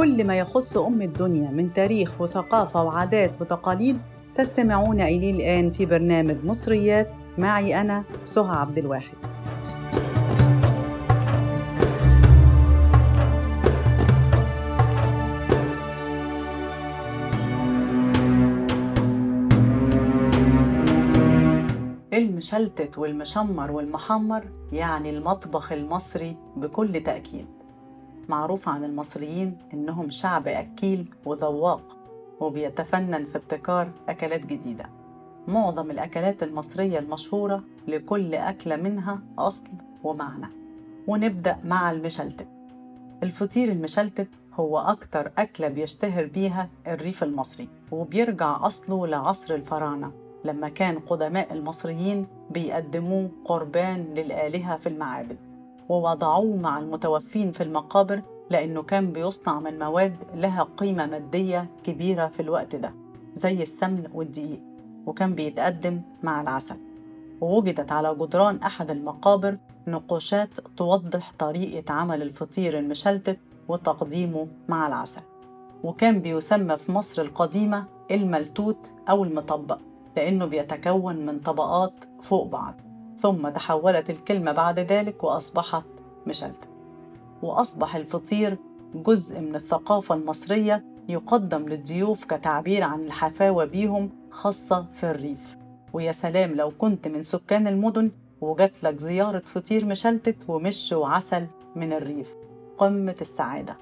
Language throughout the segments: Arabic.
كل ما يخص أم الدنيا من تاريخ وثقافة وعادات وتقاليد تستمعون إليه الآن في برنامج مصريات معي أنا سهى عبد الواحد. المشلتت والمشمر والمحمر يعني المطبخ المصري بكل تأكيد. معروف عن المصريين إنهم شعب أكيل وذواق وبيتفنن في ابتكار أكلات جديدة. معظم الأكلات المصرية المشهورة لكل أكلة منها أصل ومعنى. ونبدأ مع المشلتت. الفطير المشلتت هو أكتر أكلة بيشتهر بيها الريف المصري وبيرجع أصله لعصر الفراعنة لما كان قدماء المصريين بيقدموه قربان للآلهة في المعابد. ووضعوه مع المتوفين في المقابر لأنه كان بيصنع من مواد لها قيمة مادية كبيرة في الوقت ده زي السمن والدقيق وكان بيتقدم مع العسل. ووجدت على جدران أحد المقابر نقوشات توضح طريقة عمل الفطير المشلتت وتقديمه مع العسل. وكان بيسمى في مصر القديمة الملتوت أو المطبق لأنه بيتكون من طبقات فوق بعض. ثم تحولت الكلمة بعد ذلك وأصبحت مشلتت وأصبح الفطير جزء من الثقافة المصرية يقدم للضيوف كتعبير عن الحفاوة بيهم خاصة في الريف. ويا سلام لو كنت من سكان المدن وجات لك زيارة فطير مشلتت ومش وعسل من الريف. قمة السعادة.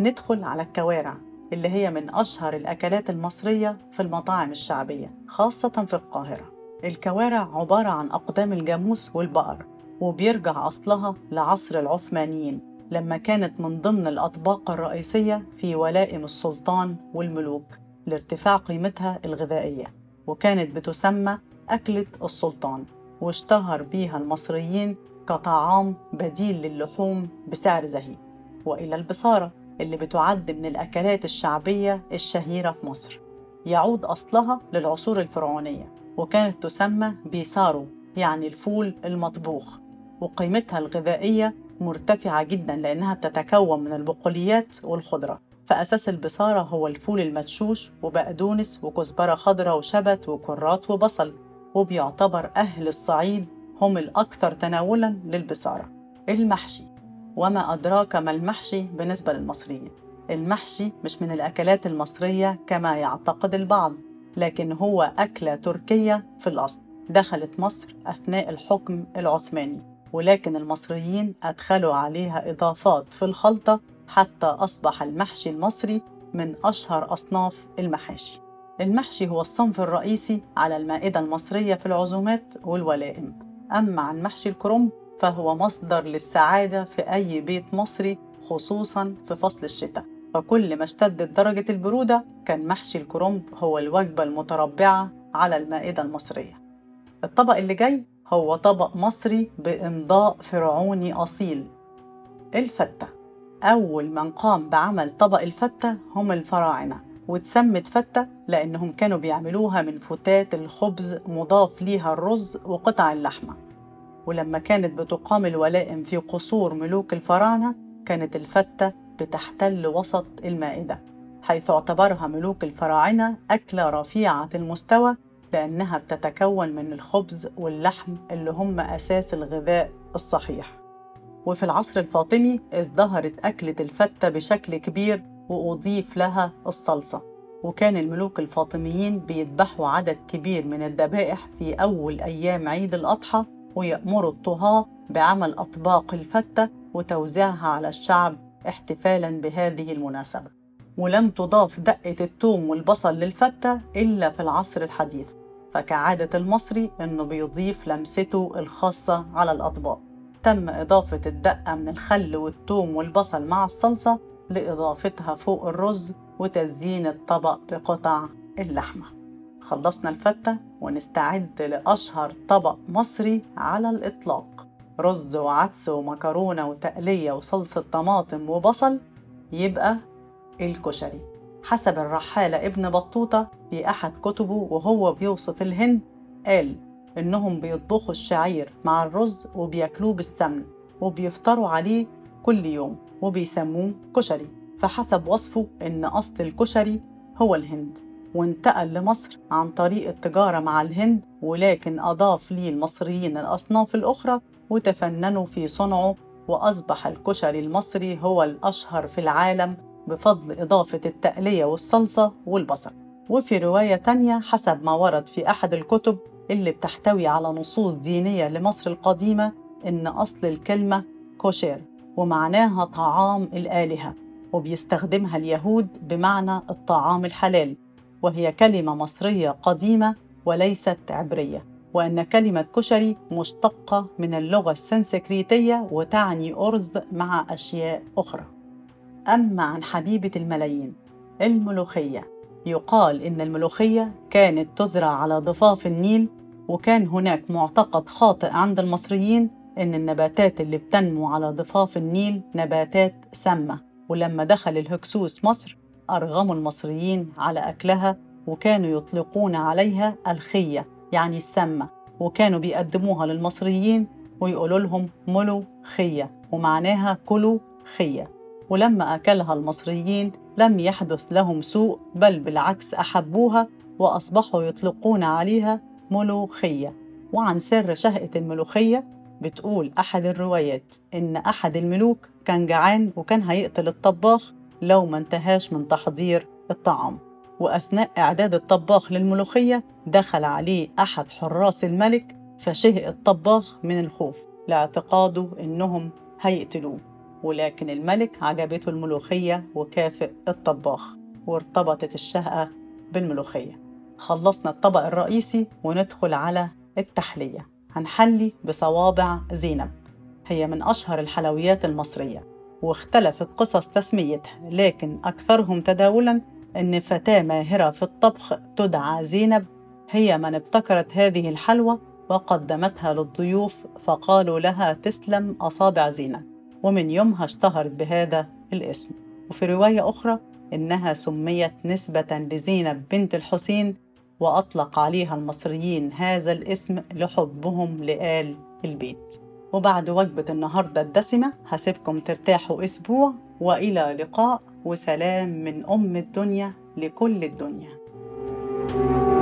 ندخل على الكوارع اللي هي من أشهر الأكلات المصرية في المطاعم الشعبية خاصة في القاهرة. الكوارع عبارة عن أقدام الجاموس والبقر وبيرجع أصلها لعصر العثمانيين لما كانت من ضمن الأطباق الرئيسية في ولائم السلطان والملوك لارتفاع قيمتها الغذائية وكانت بتسمى أكلة السلطان واشتهر بيها المصريين كطعام بديل للحوم بسعر زهيد. وإلى البصارة اللي بتعد من الأكلات الشعبية الشهيرة في مصر. يعود أصلها للعصور الفرعونية. وكانت تسمى بيسارو يعني الفول المطبوخ. وقيمتها الغذائية مرتفعة جدا لأنها بتتكون من البقوليات والخضرة. فأساس البصارة هو الفول المدشوش وبقدونس وكزبرة خضراء وشبت وكرات وبصل. وبيعتبر أهل الصعيد هم الأكثر تناولا للبصارة. المحشي. وما أدراك ما المحشي بالنسبة للمصريين. المحشي مش من الأكلات المصرية كما يعتقد البعض. لكن هو أكلة تركية في الأصل. دخلت مصر أثناء الحكم العثماني ولكن المصريين أدخلوا عليها إضافات في الخلطة حتى أصبح المحشي المصري من أشهر أصناف المحاشي. المحشي هو الصنف الرئيسي على المائدة المصرية في العزومات والولائم. أما عن محشي الكرنب فهو مصدر للسعادة في أي بيت مصري خصوصا في فصل الشتاء. فكل ما اشتدت درجة البرودة كان محشي الكرنب هو الوجبة المتربعة على المائدة المصرية. الطبق اللي جاي هو طبق مصري بإمضاء فرعوني أصيل. الفتة. أول من قام بعمل طبق الفتة هم الفراعنة واتسمت فتة لأنهم كانوا بيعملوها من فتات الخبز مضاف ليها الرز وقطع اللحمة. ولما كانت بتقام الولائم في قصور ملوك الفراعنة كانت الفتة بتحتل وسط المائدة حيث اعتبرها ملوك الفراعنة أكلة رفيعة المستوى لأنها بتتكون من الخبز واللحم اللي هم أساس الغذاء الصحيح. وفي العصر الفاطمي ازدهرت أكلة الفتة بشكل كبير وأضيف لها الصلصة. وكان الملوك الفاطميين بيذبحوا عدد كبير من الذبائح في أول أيام عيد الأضحى ويأمروا الطهاة بعمل أطباق الفتة وتوزيعها على الشعب احتفالا بهذه المناسبة. ولم تضاف دقة الثوم والبصل للفتة إلا في العصر الحديث. فكعادة المصري إنه بيضيف لمسته الخاصة على الأطباق. تم إضافة الدقة من الخل والثوم والبصل مع الصلصة لإضافتها فوق الرز وتزيين الطبق بقطع اللحمة. خلصنا الفتة ونستعد لأشهر طبق مصري على الإطلاق. رز وعدس ومكرونة وتقلية وصلصة طماطم وبصل يبقى الكشري. حسب الرحالة ابن بطوطة في أحد كتبه وهو بيوصف الهند قال إنهم بيطبخوا الشعير مع الرز وبياكلوه بالسمن وبيفطروا عليه كل يوم وبيسموه كشري. فحسب وصفه إن أصل الكشري هو الهند. وانتقل لمصر عن طريق التجارة مع الهند ولكن أضاف ليه المصريين الأصناف الأخرى وتفننوا في صنعه وأصبح الكشري المصري هو الأشهر في العالم بفضل إضافة التقلية والصلصة والبصل. وفي رواية تانية حسب ما ورد في أحد الكتب اللي بتحتوي على نصوص دينية لمصر القديمة إن أصل الكلمة كوشير ومعناها طعام الآلهة وبيستخدمها اليهود بمعنى الطعام الحلال. وهي كلمة مصرية قديمة وليست عبرية وأن كلمة كشري مشتقة من اللغة السنسكريتية وتعني أرز مع أشياء أخرى. أما عن حبيبة الملايين الملوخية. يقال إن الملوخية كانت تزرع على ضفاف النيل وكان هناك معتقد خاطئ عند المصريين إن النباتات اللي بتنمو على ضفاف النيل نباتات سامة. ولما دخل الهكسوس مصر أرغموا المصريين على أكلها وكانوا يطلقون عليها الخية يعني السامة وكانوا بيقدموها للمصريين ويقولوا لهم ملو خية ومعناها كلوا خية. ولما أكلها المصريين لم يحدث لهم سوء بل بالعكس أحبوها وأصبحوا يطلقون عليها ملوخية وعن سر شهقة الملوخية بتقول أحد الروايات إن أحد الملوك كان جعان وكان هيقتل الطباخ لو ما انتهاش من تحضير الطعام. وأثناء إعداد الطباخ للملوخية دخل عليه أحد حراس الملك فشهق الطباخ من الخوف لاعتقاده إنهم هيقتلوه. ولكن الملك عجبته الملوخية وكافئ الطباخ وارتبطت الشهقة بالملوخية. خلصنا الطبق الرئيسي وندخل على التحلية. هنحلي بصوابع زينب. هي من أشهر الحلويات المصرية. واختلفت قصص تسميتها لكن أكثرهم تداولا أن فتاة ماهرة في الطبخ تدعى زينب هي من ابتكرت هذه الحلوى وقدمتها للضيوف فقالوا لها تسلم أصابع زينب. ومن يومها اشتهرت بهذا الاسم. وفي رواية أخرى إنها سميت نسبة لزينب بنت الحسين وأطلق عليها المصريين هذا الاسم لحبهم لآل البيت. وبعد وجبة النهاردة الدسمة هسيبكم ترتاحوا أسبوع وإلى لقاء وسلام من أم الدنيا لكل الدنيا. thank you